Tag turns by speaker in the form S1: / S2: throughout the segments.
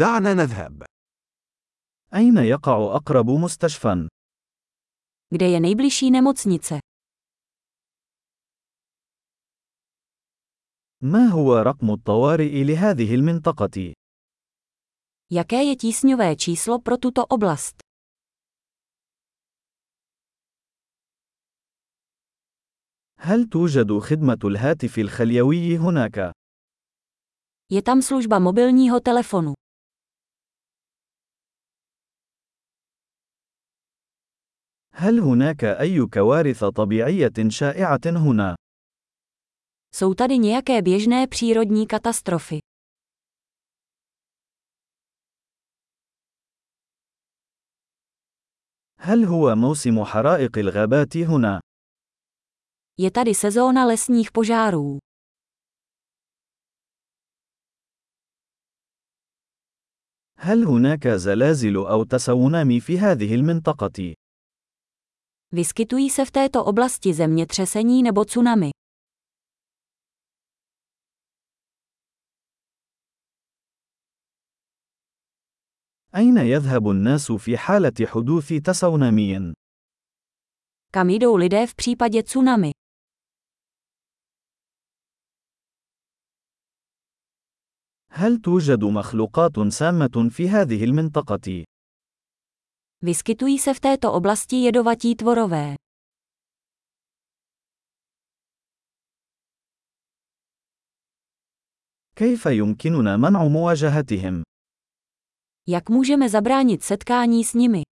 S1: دعنا نذهب.
S2: أين يقع أقرب مستشفى؟
S3: Kde je nejbližší nemocnice?
S2: ما هو رقم الطوارئ لهذه المنطقة؟
S3: Jaké je tísňové číslo pro tuto oblast?
S2: هل توجد خدمة الهاتف الخليوي هناك؟
S3: Je tam služba mobilního telefonu.
S2: هل هناك أي كوارث طبيعية شائعة هنا؟
S3: Jsou tady nějaké běžné přírodní katastrofy.
S2: هل هو موسم حرائق الغابات هنا؟
S3: Je tady sezóna lesních požárů.
S2: هل هناك زلازل أو تسونامي في هذه المنطقة؟
S3: Vyskytují se v této oblasti zemětřesení nebo tsunami.
S2: أين يذهب الناس في حالة حدوث تسونامي؟
S3: Kam jdou lidé v případě tsunami?
S2: هل توجد مخلوقات سامة في هذه المنطقة؟
S3: Vyskytují se v této oblasti jedovatí tvorové.
S2: كيف يمكننا منع مواجهتهم؟
S3: Jak můžeme zabránit setkání s nimi?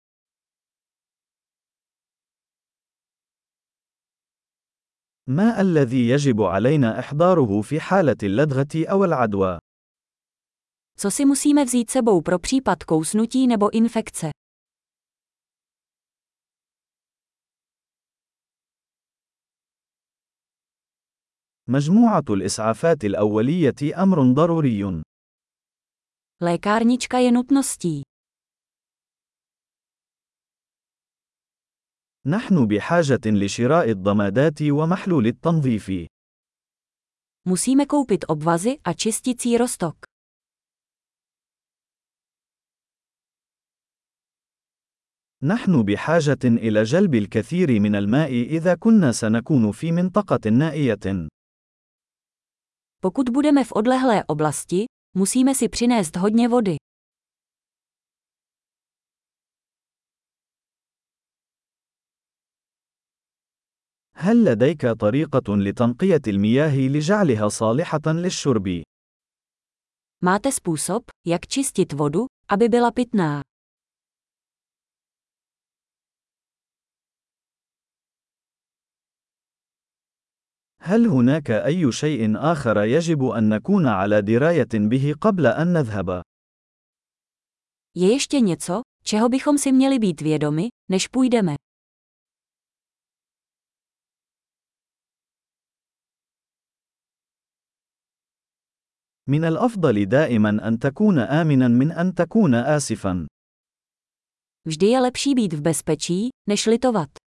S2: ما الذي يجب علينا إحضاره في حالة اللدغة أو العدوى؟
S3: Co si musíme vzít sebou pro případ kousnutí nebo infekce?
S2: مجموعة الإسعافات الأولية أمر ضروري.
S3: Lékárnička je nutností.
S2: نحن بحاجة لشراء الضمادات ومحلول التنظيف.
S3: Musíme koupit obvazy a čisticí roztok.
S2: نحن بحاجة إلى جلب الكثير من الماء إذا كنا سنكون في منطقة نائية.
S3: Pokud budeme v odlehlé oblasti, musíme si přinést hodně vody.
S2: هل لديك طريقة لتنقية المياه لجعلها صالحة للشرب؟
S3: Máte způsob, jak čistit vodu, aby byla pitná.
S2: هل هناك أي شيء آخر يجب أن نكون على دراية به قبل أن نذهب؟
S3: Je ještě něco, čeho bychom si měli být vědomi, než půjdeme?
S2: من الأفضل دائما أن تكون آمنا من أن تكون آسفا.
S3: Vždy je lepší být v bezpečí, než litovat.